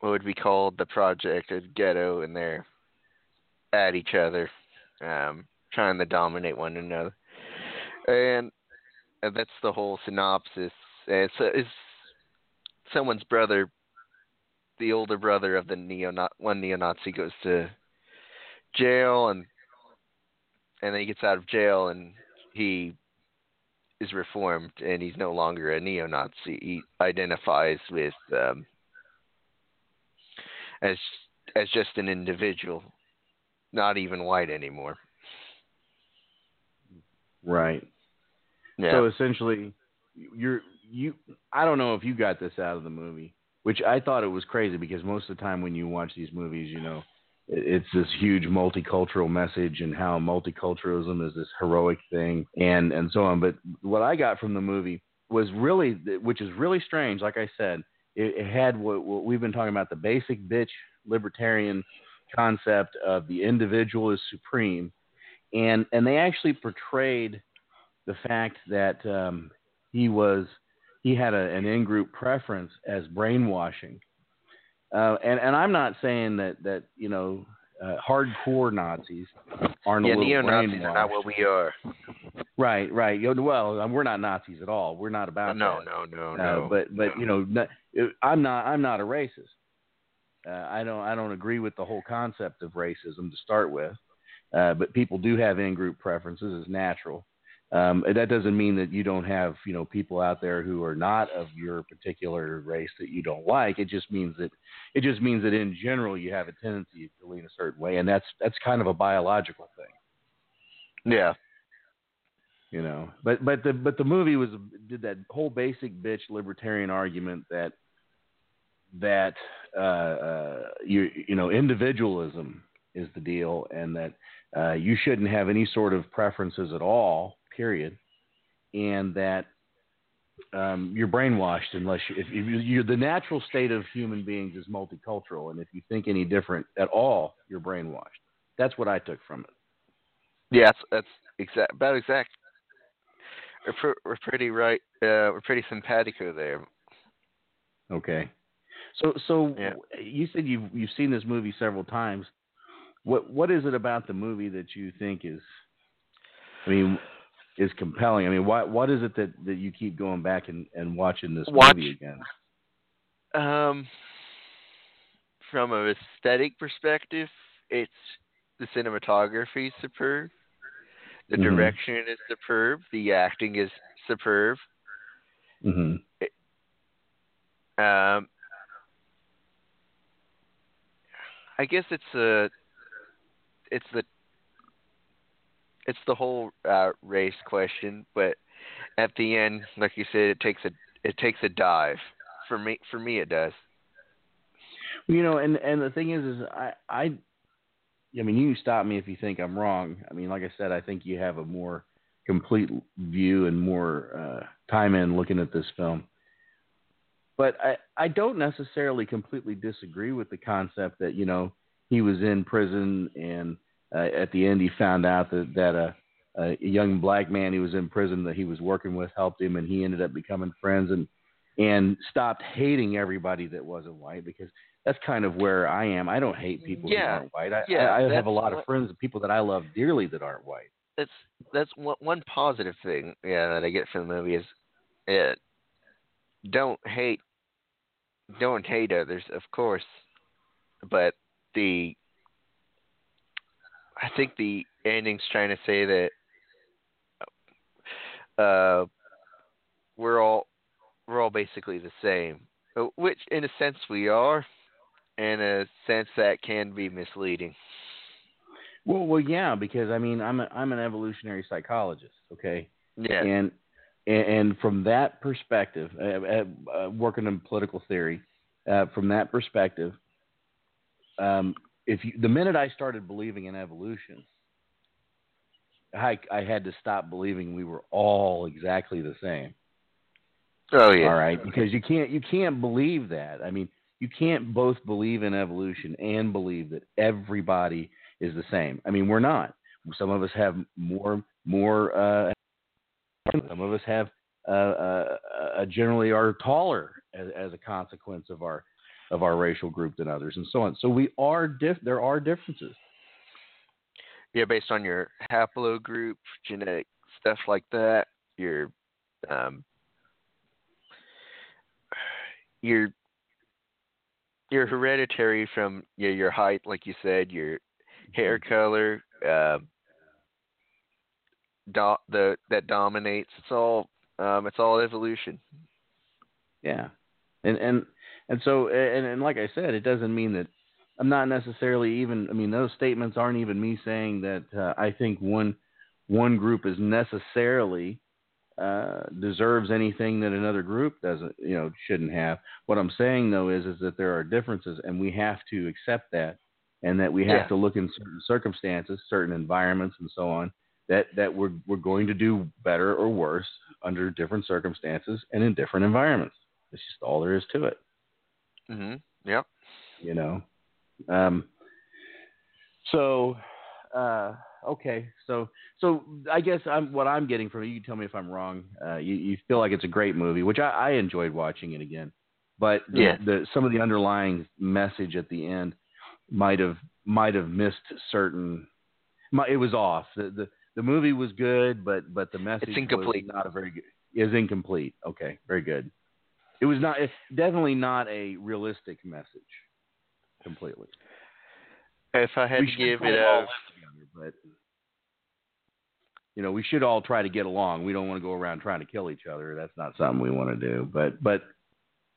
what would be called the project a ghetto, and they're at each other, um, trying to dominate one another, and, and that's the whole synopsis. And it's, it's someone's brother, the older brother of the neo one neo-Nazi goes to jail, and and then he gets out of jail, and he is reformed and he's no longer a neo-Nazi. He identifies with um, as as just an individual, not even white anymore. Right. Yeah. So essentially, you're you. I don't know if you got this out of the movie, which I thought it was crazy because most of the time when you watch these movies, you know, it's this huge multicultural message and how multiculturalism is this heroic thing and and so on. But what I got from the movie was really, which is really strange. Like I said, it, it had what, what we've been talking about the basic bitch libertarian concept of the individual is supreme, and and they actually portrayed the fact that um, he was he had a, an in group preference as brainwashing uh, and and I'm not saying that that you know uh, hardcore Nazis aren't yeah, a little neo-Nazis are not what we are. Right, right. Well, we're not Nazis at all. We're not about no, that. No, no, no, uh, no. But but no. you know, I'm not I'm not a racist. Uh, I don't I don't agree with the whole concept of racism to start with. Uh, but people do have in-group preferences. It's natural. Um, that doesn't mean that you don't have, you know, people out there who are not of your particular race that you don't like. It just means that it just means that in general you have a tendency to lean a certain way, and that's that's kind of a biological thing. Yeah. You know, but but the but the movie was did that whole basic bitch libertarian argument that that uh, uh, you you know individualism is the deal, and that uh, you shouldn't have any sort of preferences at all period, and that um, you're brainwashed unless you, if you, are the natural state of human beings is multicultural, and if you think any different at all, you're brainwashed. That's what I took from it. Yeah, that's, that's exact about exact. We're, we're pretty right. Uh, we're pretty simpatico there. Okay. So, so yeah. you said you've you've seen this movie several times. What what is it about the movie that you think is? I mean, is compelling. I mean, what what is it that, that you keep going back and, and watching this Watch, movie again? Um, from an aesthetic perspective, it's the cinematography is superb. The mm-hmm. direction is superb. The acting is superb. Mm-hmm. It, um, I guess it's a it's the it's the whole uh, race question, but at the end, like you said, it takes a it takes a dive. For me, for me, it does. You know, and and the thing is, is I I, I mean, you stop me if you think I'm wrong. I mean, like I said, I think you have a more complete view and more uh, time in looking at this film. But I I don't necessarily completely disagree with the concept that you know he was in prison and uh, at the end, he found out that that a, a young black man he was in prison that he was working with helped him, and he ended up becoming friends and and stopped hating everybody that wasn't white because that's kind of where I am. I don't hate people yeah. who aren't white. I, yeah, I, I have a lot of friends and people that I love dearly that aren't white. That's that's one one positive thing, yeah, that I get from the movie is it don't hate don't hate others, of course, but the I think the ending's trying to say that uh, we're all we're all basically the same, uh, which in a sense we are, in a sense that can be misleading. Well, well, yeah, because I mean, I'm a, I'm an evolutionary psychologist, okay? Yeah. And and, and from that perspective, uh, uh, working in political theory, uh, from that perspective, um, if you, the minute I started believing in evolution, I, I had to stop believing we were all exactly the same. Oh yeah. All right, because you can't you can't believe that. I mean, you can't both believe in evolution and believe that everybody is the same. I mean, we're not. Some of us have more more. Uh, some of us have uh, uh, uh, generally are taller as, as a consequence of our of our racial group than others, and so on. So we are diff. There are differences. Yeah, based on your haplogroup, genetic stuff like that, your um, your your hereditary from yeah, your height, like you said, your hair Mm-hmm. color, uh, do, the that dominates. It's all um, it's all evolution. Yeah, and and and so and and like I said, it doesn't mean that I'm not necessarily even. I mean, those statements aren't even me saying that uh, I think one one group is necessarily uh, deserves anything that another group doesn't, you know, shouldn't have. What I'm saying though is is that there are differences, and we have to accept that, and that we have Yeah. to look in certain circumstances, certain environments, and so on. That that we're we're going to do better or worse under different circumstances and in different environments. It's just all there is to it, Mhm. Yep. you know. Um, so, uh, okay, so so I guess I'm what I'm getting from. You can tell me if I'm wrong. Uh, you you feel like it's a great movie, which I, I enjoyed watching it again, but the, Yeah. the some of the underlying message at the end might have might have missed certain. mi- It was off. The, the the movie was good, but but the message incomplete. was not a very good. Is incomplete. Okay, very good. It was not. It's definitely not a realistic message. Completely. If I had We to give it a together, but you know, we should all try to get along. We don't want to go around trying to kill each other. That's not something we want to do. But but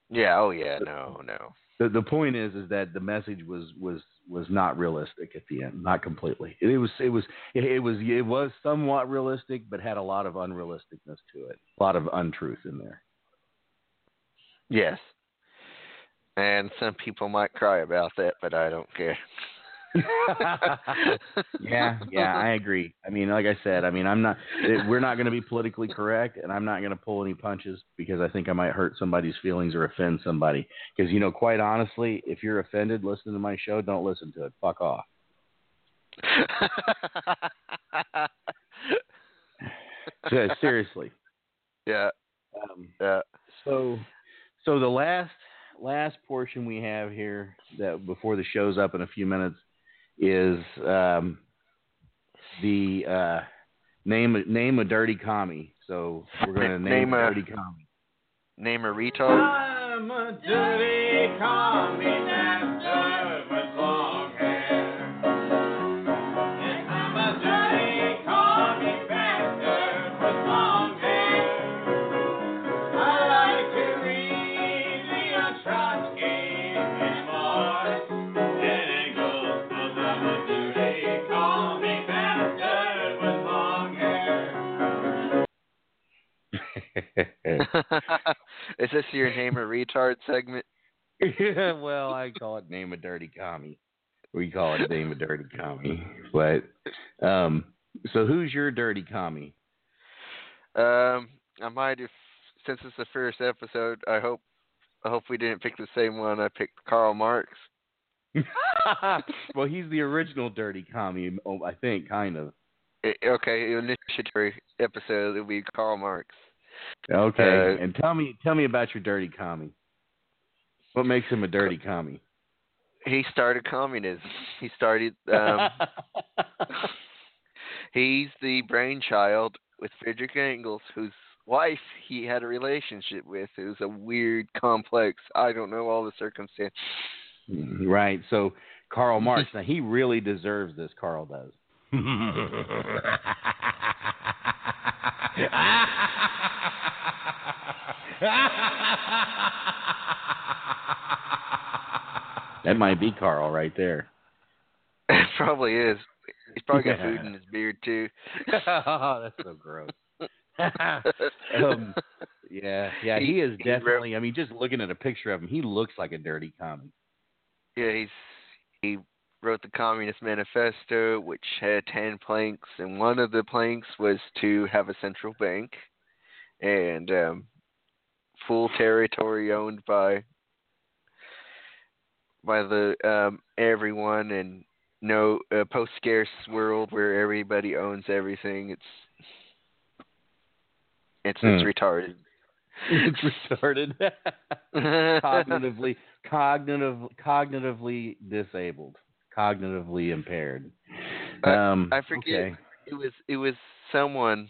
yeah, oh yeah, no, no. the the point is is that the message was was was not realistic at the end, not completely. It, was it was it, it was it was somewhat realistic, but had a lot of unrealisticness to it, a lot of untruth in there. Yes. And some people might cry about that, but I don't care. <laughs> yeah, yeah, I agree. I mean, like I said, I mean, I'm not. It, we're not going to be politically correct, and I'm not going to pull any punches because I think I might hurt somebody's feelings or offend somebody. Because you know, quite honestly, if you're offended listening to my show, don't listen to it. Fuck off. <laughs> So, seriously. yeah, Um, yeah. so, so the last last portion we have here that before the show's up in a few minutes is um, the uh, name name a dirty commie. So we're going to name, Name a a- dirty commie. Name a retard. <laughs> Is this your name a retard segment? Yeah, well, I call it name a dirty commie. We call it name a dirty commie. But um so who's your dirty commie? Um, I might have since it's the first episode. I hope I hope we didn't pick the same one. I picked Karl Marx. <laughs> well, he's the original dirty commie, oh, I think, kind of. Okay, initiatory episode it'll be Karl Marx. Okay. Uh, and tell me tell me about your dirty commie. What makes him a dirty commie? He started communism. He started. Um, <laughs> he's the brainchild with Friedrich Engels, whose wife he had a relationship with. It was a weird, complex. I don't know all the circumstances. right. So Karl Marx, now he really deserves this, Karl does. <laughs> <laughs> that might be Carl right there. It probably is. He's probably got food in his beard too. <laughs> That's so gross. <laughs> um, yeah, yeah, he, He- is he definitely. I mean, just looking at a picture of him, he looks like a dirty commie. Yeah, he's he wrote the Communist Manifesto, which had ten planks, and one of the planks was to have a central bank and um, full territory owned by by the um, everyone, and no uh, post scarce world where everybody owns everything. It's it's it's Hmm. retarded. it's retarded, <laughs> cognitively, cognitive, cognitively disabled, cognitively impaired. I- Um, I forget. Okay. it was it was someone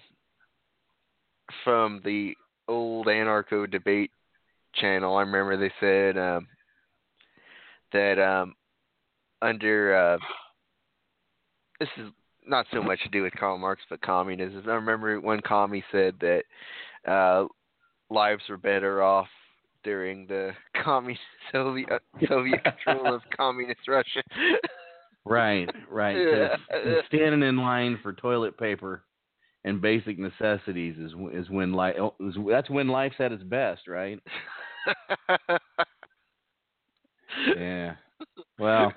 from the old anarcho debate channel. I remember they said um, that um, under uh, this is not so much to do with Karl Marx, but communism. I remember one commie said that uh, lives were better off during the <laughs> communist Soviet <laughs> Soviet control of communist Russia. Right, right. Standing in line for toilet paper and basic necessities is is when life is, that's when life's at its best, right? <laughs> Yeah. Well,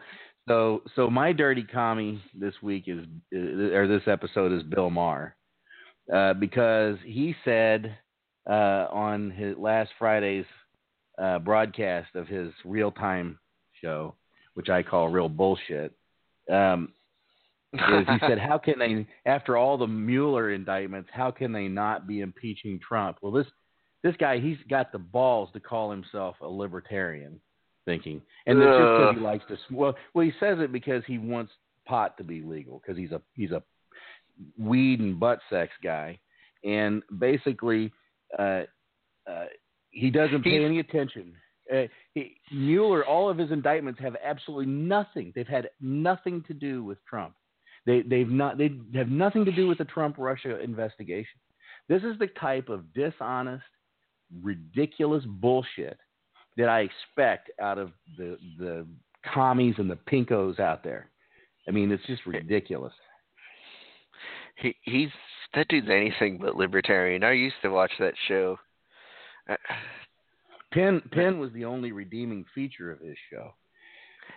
so so my dirty commie this week is, is or this episode is Bill Maher, uh, because he said uh, on his last Friday's uh, broadcast of his real time show, which I call real bullshit. Um, is he said, "How can they, after all the Mueller indictments, how can they not be impeaching Trump?" Well, this this guy, he's got the balls to call himself a libertarian, thinking, and it's just because he likes to. Well, well, he says it because he wants pot to be legal because he's a he's a weed and butt sex guy, and basically, uh, uh, he doesn't pay He's- any attention. Uh, he, Mueller, all of his indictments have absolutely nothing. They've had nothing to do with Trump. They they've not they have nothing to do with the Trump Russia investigation. This is the type of dishonest, ridiculous bullshit that I expect out of the the commies and the pinkos out there. I mean, it's just ridiculous. he he's that dude's anything but libertarian. I used to watch that show. <sighs> Penn Penn was the only redeeming feature of his show.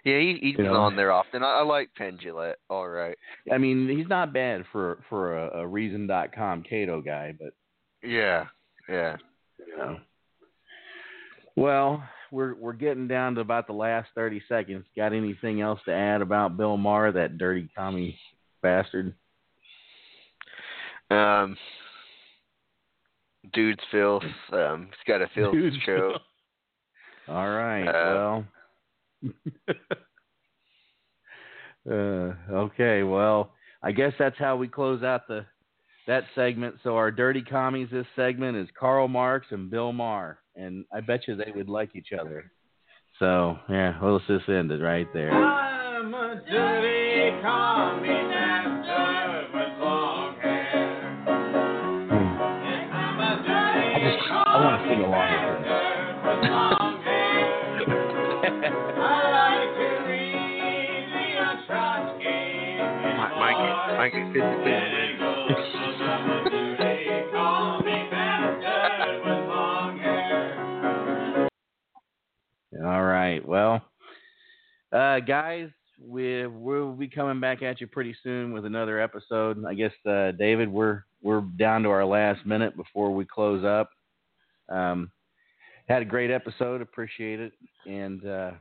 Yeah, he he's You know? on there often. I, I like Penn Jillette. All right. I mean, he's not bad for for a, a Reason.com Cato guy, but Yeah, yeah. you know. Well, we're we're getting down to about the last thirty seconds. Got anything else to add about Bill Maher, that dirty commie bastard? Um, dude's filth. Um, he's got a filth Dude's show. filth. All right. Uh, well. <laughs> uh, okay. Well, I guess that's how we close out the that segment. So our dirty commies this segment is Karl Marx and Bill Maher, and I bet you they would like each other. So yeah, well, let's just end it right there. I'm a dirty communist You. All right. Well, uh, guys, we we'll be coming back at you pretty soon with another episode. I guess, uh, David, we're we're down to our last minute before we close up. Um, had a great episode. Appreciate it, and uh,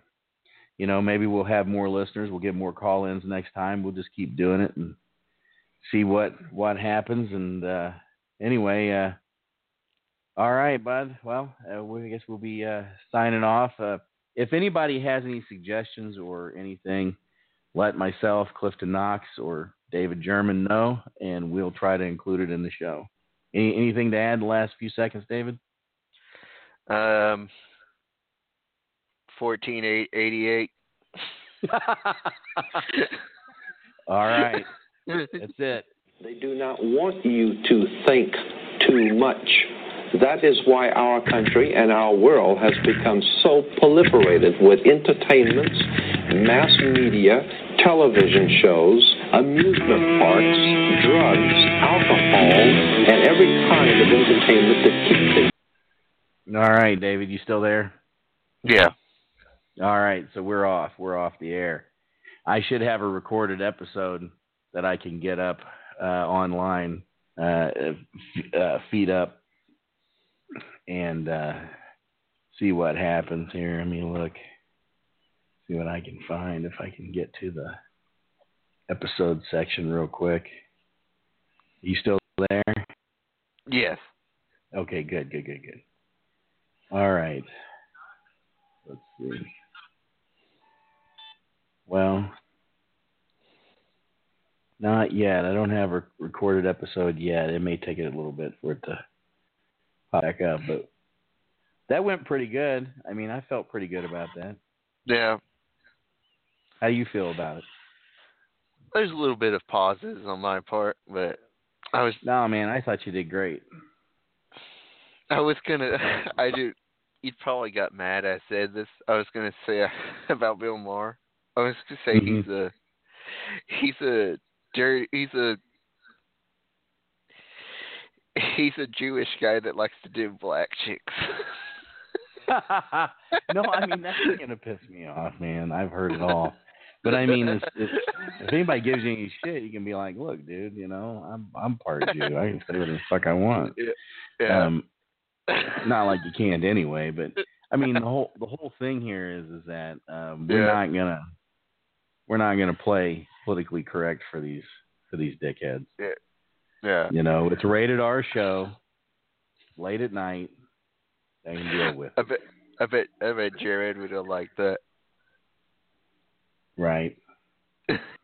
you know maybe we'll have more listeners. We'll get more call-ins next time. We'll just keep doing it and see what what happens. And uh, anyway. Uh, all right, bud. Well, uh, we, I guess we'll be uh, signing off. Uh, if anybody has any suggestions or anything, let myself, Clifton Knox, or David German know, and we'll try to include it in the show. Any, anything to add the last few seconds, David? Um, fourteen eight eighty eight. <laughs> All right, <laughs> that's it. They do not want you to think too much. That is why our country and our world has become so proliferated with entertainments, mass media, television shows, amusement parks, drugs, alcohol, and every every kind of entertainment that keeps things. All right, David, you still there? Yeah. All right, so we're off. We're off the air. I should have a recorded episode that I can get up uh, online, uh, f- uh, feed up, and uh, see what happens here. I mean, look, see what I can find if I can get to the episode section real quick. You still there? Yes. Okay, good, good, good, good. All right. Let's see. Well, not yet. I don't have a recorded episode yet. It may take it a little bit for it to pop back up, but that went pretty good. I mean, I felt pretty good about that. Yeah. How do you feel about it? There's a little bit of pauses on my part, but I was No, man, I thought you did great. I was gonna <laughs> I do you probably got mad I said this. I was gonna say <laughs> about Bill Maher. I was gonna say Mhm. he's a he's a dirty he's a he's a Jewish guy that likes to do black chicks. <laughs> no, I mean that's gonna piss me off, man. I've heard it all. But I mean, it's, it's, if anybody gives you any shit, you can be like, "Look, dude, you know, I'm I'm part Jew. I can say whatever the fuck I want." yeah. Um, not like you can't anyway, but I mean the whole the whole thing here is is that um, we're Yeah. not gonna we're not gonna play politically correct for these for these dickheads. yeah. Yeah. You know, it's rated R show, late at night. They can deal with I bet I bet I bet Jared would have liked that. right? <laughs>